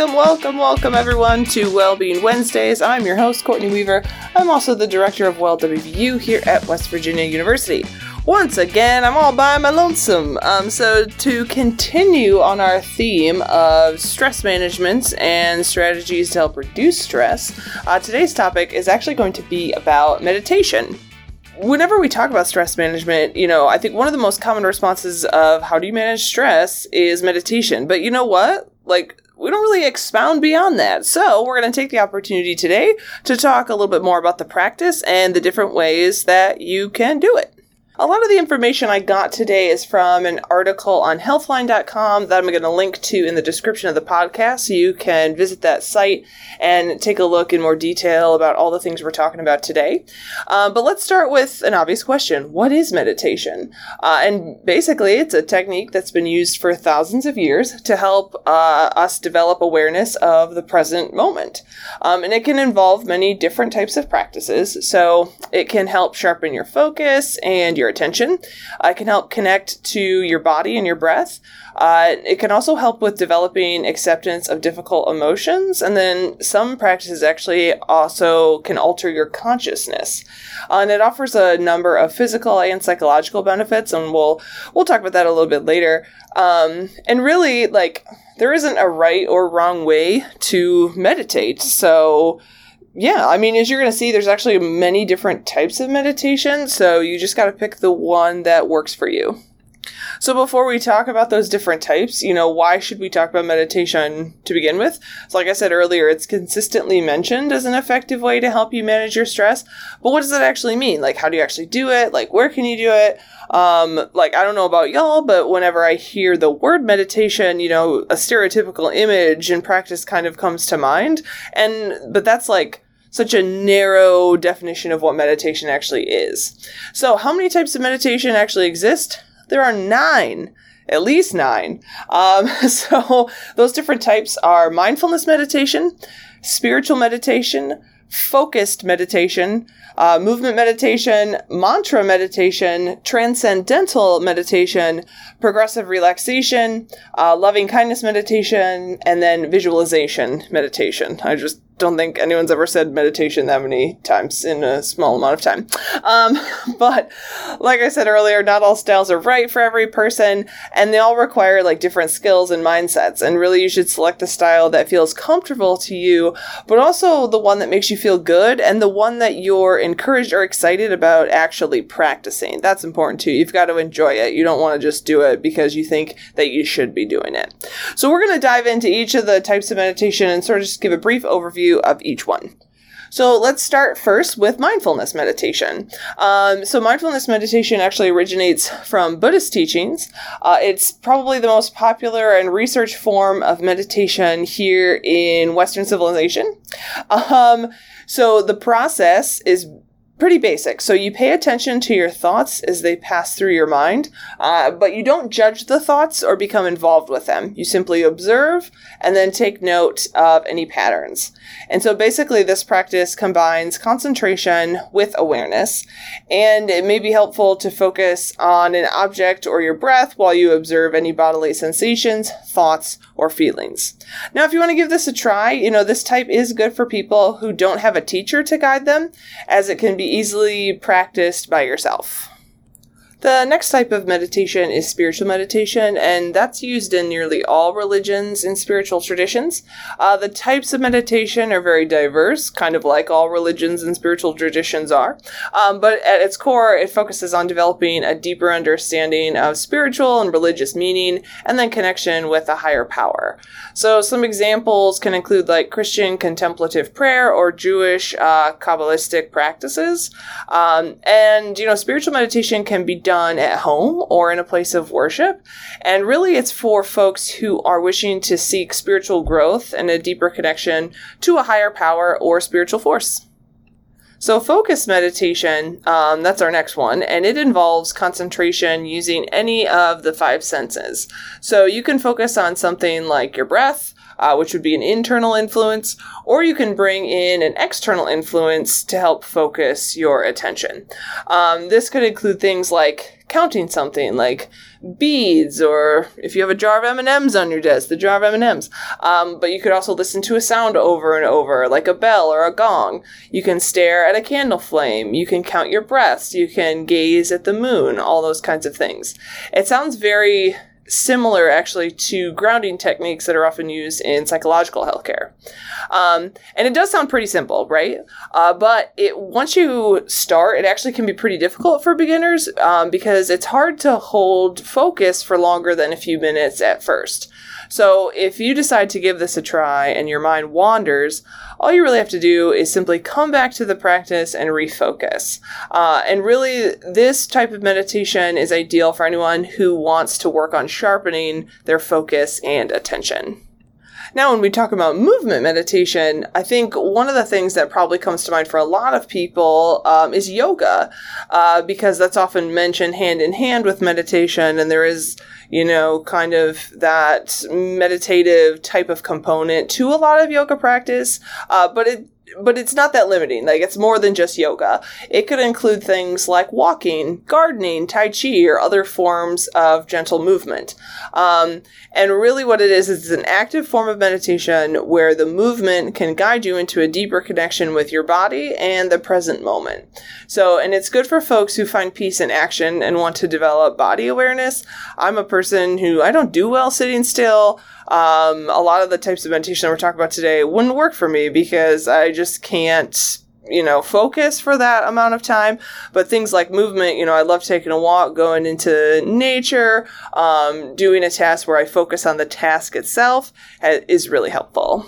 Welcome, welcome, welcome everyone to Wellbeing Wednesdays. I'm your host, Courtney Weaver. I'm also the director of Well WVU here at West Virginia University. Once again, I'm all by my lonesome. Um, so, to continue on our theme of stress management and strategies to help reduce stress, uh, today's topic is actually going to be about meditation whenever we talk about stress management, you know, I think one of the most common responses of how do you manage stress is meditation. But you know what? Like, we don't really expound beyond that. So, we're going to take the opportunity today to talk a little bit more about the practice and the different ways that you can do it. A lot of the information I got today is from an article on healthline.com that I'm going to link to in the description of the podcast. So you can visit that site and take a look in more detail about all the things we're talking about today. Uh, but let's start with an obvious question What is meditation? Uh, and basically, it's a technique that's been used for thousands of years to help uh, us develop awareness of the present moment. Um, and it can involve many different types of practices. So it can help sharpen your focus and your attention. Uh, it can help connect to your body and your breath. Uh, it can also help with developing acceptance of difficult emotions. And then some practices actually also can alter your consciousness. Uh, and it offers a number of physical and psychological benefits. And we'll, we'll talk about that a little bit later. Um, and really, like, there isn't a right or wrong way to meditate. So, yeah, I mean, as you're going to see, there's actually many different types of meditation, so you just got to pick the one that works for you. So before we talk about those different types, you know, why should we talk about meditation to begin with? So like I said earlier, it's consistently mentioned as an effective way to help you manage your stress. But what does that actually mean? Like, how do you actually do it? Like, where can you do it? Um, like, I don't know about y'all, but whenever I hear the word meditation, you know, a stereotypical image and practice kind of comes to mind. And, but that's like, such a narrow definition of what meditation actually is. So, how many types of meditation actually exist? There are nine at least nine. Um, so those different types are mindfulness meditation, spiritual meditation, focused meditation, uh, movement meditation, mantra meditation, transcendental meditation, progressive relaxation, uh, loving kindness meditation, and then visualization meditation. I just don't think anyone's ever said meditation that many times in a small amount of time. Um, but like I said earlier, not all styles are right for every person, and they all require like different skills and mindsets. And really, you should select the style that feels comfortable to you, but also the one that makes you feel good and the one that you're encouraged or excited about actually practicing. That's important too. You've got to enjoy it. You don't want to just do it because you think that you should be doing it. So, we're going to dive into each of the types of meditation and sort of just give a brief overview of each one. So let's start first with mindfulness meditation. Um, so mindfulness meditation actually originates from Buddhist teachings. Uh, it's probably the most popular and research form of meditation here in Western civilization. Um, so the process is pretty basic. So you pay attention to your thoughts as they pass through your mind, uh, but you don't judge the thoughts or become involved with them. You simply observe and then take note of any patterns. And so basically, this practice combines concentration with awareness, and it may be helpful to focus on an object or your breath while you observe any bodily sensations, thoughts, or feelings. Now, if you want to give this a try, you know, this type is good for people who don't have a teacher to guide them, as it can be easily practiced by yourself. The next type of meditation is spiritual meditation, and that's used in nearly all religions and spiritual traditions. Uh, the types of meditation are very diverse, kind of like all religions and spiritual traditions are. Um, but at its core, it focuses on developing a deeper understanding of spiritual and religious meaning, and then connection with a higher power. So, some examples can include like Christian contemplative prayer or Jewish uh, Kabbalistic practices. Um, and, you know, spiritual meditation can be done at home or in a place of worship. And really, it's for folks who are wishing to seek spiritual growth and a deeper connection to a higher power or spiritual force. So, focus meditation, um, that's our next one, and it involves concentration using any of the five senses. So, you can focus on something like your breath, uh, which would be an internal influence, or you can bring in an external influence to help focus your attention. Um, this could include things like counting something like beads or if you have a jar of m&ms on your desk the jar of m&ms um, but you could also listen to a sound over and over like a bell or a gong. You can stare at a candle flame. You can count your breaths. You can gaze at the moon. All those kinds of things. It sounds very similar actually to grounding techniques that are often used in psychological healthcare. Um, and it does sound pretty simple, right? Uh, but it once you start, it actually can be pretty difficult for beginners um, because it's hard to hold focus for longer than a few minutes at first. So if you decide to give this a try and your mind wanders, all you really have to do is simply come back to the practice and refocus. Uh, and really, this type of meditation is ideal for anyone who wants to work on sharpening their focus and attention. Now, when we talk about movement meditation, I think one of the things that probably comes to mind for a lot of people um, is yoga, uh, because that's often mentioned hand in hand with meditation, and there is, you know, kind of that meditative type of component to a lot of yoga practice, uh, but it but it's not that limiting. Like it's more than just yoga. It could include things like walking, gardening, tai chi, or other forms of gentle movement. Um, and really, what it is is an active form of meditation where the movement can guide you into a deeper connection with your body and the present moment. So, and it's good for folks who find peace in action and want to develop body awareness. I'm a person who I don't do well sitting still um, a lot of the types of meditation that we're talking about today wouldn't work for me because I just can't you know, focus for that amount of time. But things like movement, you know, I love taking a walk, going into nature, um, doing a task where I focus on the task itself is really helpful.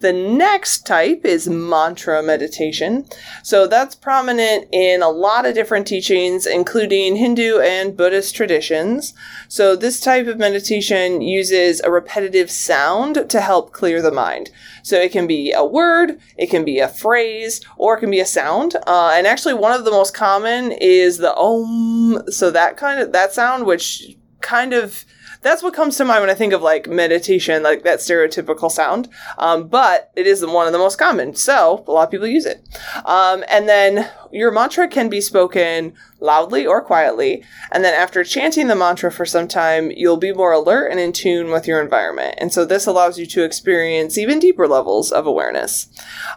The next type is mantra meditation. So that's prominent in a lot of different teachings, including Hindu and Buddhist traditions. So this type of meditation uses a repetitive sound to help clear the mind. So it can be a word, it can be a phrase, or it can be a sound. Uh, and actually, one of the most common is the om. So that kind of that sound, which kind of that's what comes to mind when I think of like meditation, like that stereotypical sound. Um, but it is one of the most common, so a lot of people use it. Um, and then your mantra can be spoken loudly or quietly. And then after chanting the mantra for some time, you'll be more alert and in tune with your environment. And so this allows you to experience even deeper levels of awareness.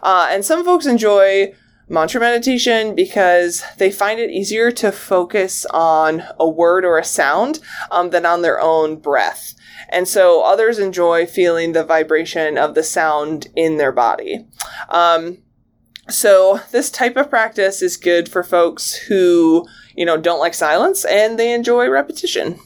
Uh, and some folks enjoy mantra meditation because they find it easier to focus on a word or a sound um, than on their own breath. And so others enjoy feeling the vibration of the sound in their body. Um, so this type of practice is good for folks who, you know, don't like silence and they enjoy repetition.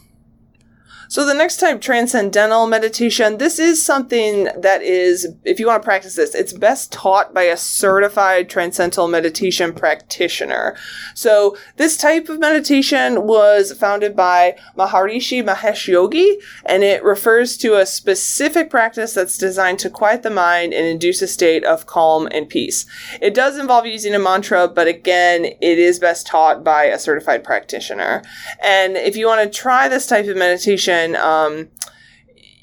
So the next type, transcendental meditation, this is something that is, if you want to practice this, it's best taught by a certified transcendental meditation practitioner. So this type of meditation was founded by Maharishi Mahesh Yogi, and it refers to a specific practice that's designed to quiet the mind and induce a state of calm and peace. It does involve using a mantra, but again, it is best taught by a certified practitioner. And if you want to try this type of meditation, meditation, um,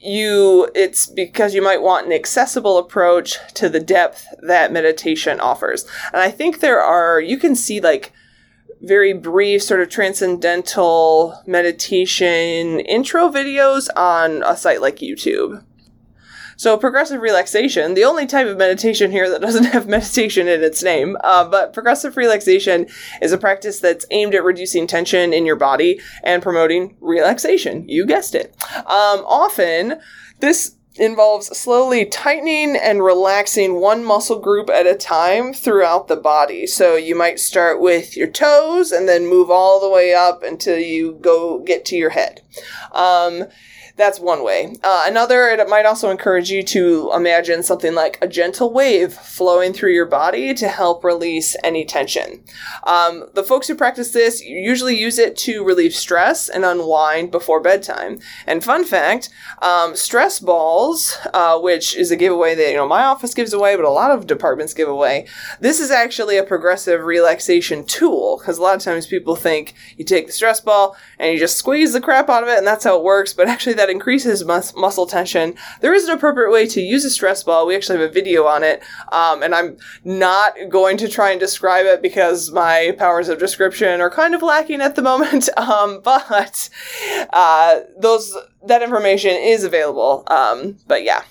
you it's because you might want an accessible approach to the depth that meditation offers. And I think there are you can see like very brief sort of transcendental meditation intro videos on a site like YouTube. So, progressive relaxation, the only type of meditation here that doesn't have meditation in its name, uh, but progressive relaxation is a practice that's aimed at reducing tension in your body and promoting relaxation. You guessed it. Um, often, this involves slowly tightening and relaxing one muscle group at a time throughout the body. So you might start with your toes and then move all the way up until you go get to your head. Um, that's one way. Uh, another, it might also encourage you to imagine something like a gentle wave flowing through your body to help release any tension. Um, the folks who practice this usually use it to relieve stress and unwind before bedtime. And fun fact, um, stress balls uh, which is a giveaway that you know my office gives away, but a lot of departments give away. This is actually a progressive relaxation tool because a lot of times people think you take the stress ball and you just squeeze the crap out of it, and that's how it works. But actually, that increases mus- muscle tension. There is an appropriate way to use a stress ball. We actually have a video on it, um, and I'm not going to try and describe it because my powers of description are kind of lacking at the moment. Um, but uh, those that information is available. Um, but yeah.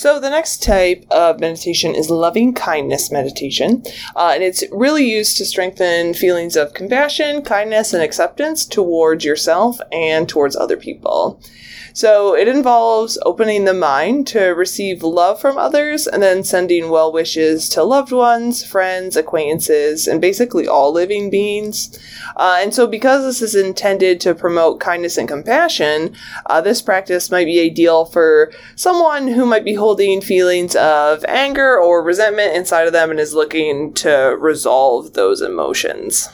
So the next type of meditation is loving kindness meditation, uh, and it's really used to strengthen feelings of compassion, kindness, and acceptance towards yourself and towards other people. So it involves opening the mind to receive love from others and then sending well wishes to loved ones, friends, acquaintances, and basically all living beings. Uh, and so, because this is intended to promote kindness and compassion, uh, this practice might be ideal for someone who might be holding feelings of anger or resentment inside of them and is looking to resolve those emotions.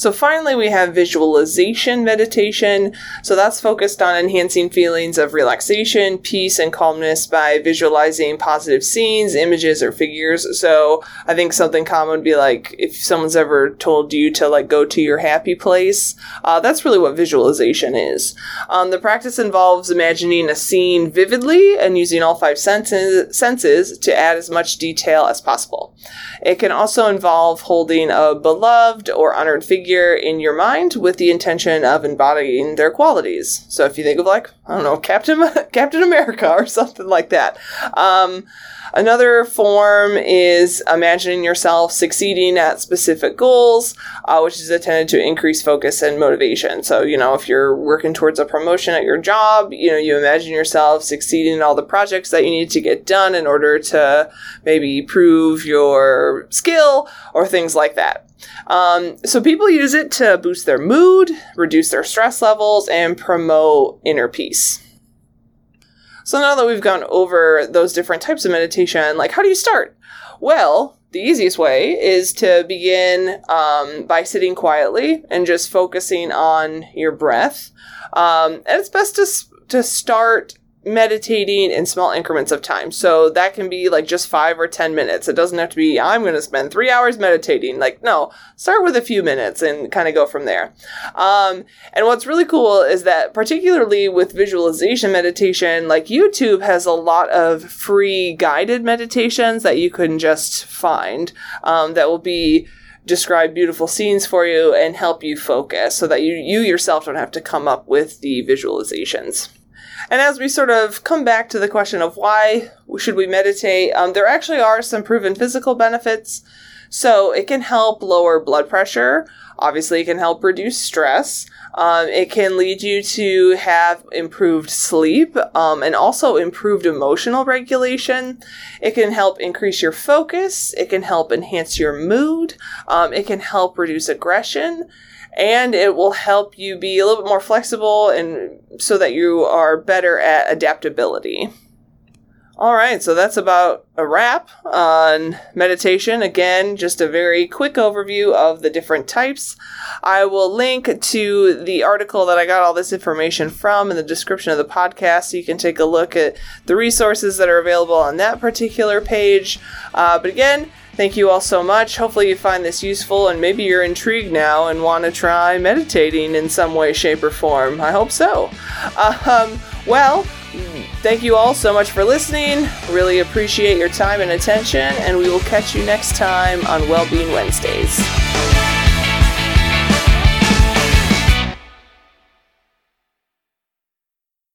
So finally, we have visualization meditation. So that's focused on enhancing feelings of relaxation, peace, and calmness by visualizing positive scenes, images, or figures. So I think something common would be like if someone's ever told you to like go to your happy place. Uh, that's really what visualization is. Um, the practice involves imagining a scene vividly and using all five senses, senses to add as much detail as possible. It can also involve holding a beloved or honored figure in your mind with the intention of embodying their qualities. So if you think of like, I don't know, Captain Captain America or something like that. Um, Another form is imagining yourself succeeding at specific goals, uh, which is intended to increase focus and motivation. So, you know, if you're working towards a promotion at your job, you know, you imagine yourself succeeding in all the projects that you need to get done in order to maybe prove your skill or things like that. Um, so people use it to boost their mood, reduce their stress levels, and promote inner peace. So now that we've gone over those different types of meditation, like how do you start? Well, the easiest way is to begin um, by sitting quietly and just focusing on your breath. Um, and it's best to, to start meditating in small increments of time. So that can be like just five or 10 minutes. It doesn't have to be, I'm going to spend three hours meditating. Like, no, start with a few minutes and kind of go from there. Um, and what's really cool is that, particularly with visualization meditation, like YouTube has a lot of free guided meditations that you can just find um, that will be describe beautiful scenes for you and help you focus so that you, you yourself don't have to come up with the visualizations. And as we sort of come back to the question of why should we meditate, um, there actually are some proven physical benefits. So it can help lower blood pressure. Obviously, it can help reduce stress. Um, it can lead you to have improved sleep um, and also improved emotional regulation. It can help increase your focus. It can help enhance your mood. Um, it can help reduce aggression and it will help you be a little bit more flexible and so that you are better at adaptability. All right, so that's about a wrap on meditation. Again, just a very quick overview of the different types. I will link to the article that I got all this information from in the description of the podcast so you can take a look at the resources that are available on that particular page. Uh, but again, Thank you all so much. Hopefully, you find this useful and maybe you're intrigued now and want to try meditating in some way, shape, or form. I hope so. Um, well, thank you all so much for listening. Really appreciate your time and attention, and we will catch you next time on Wellbeing Wednesdays.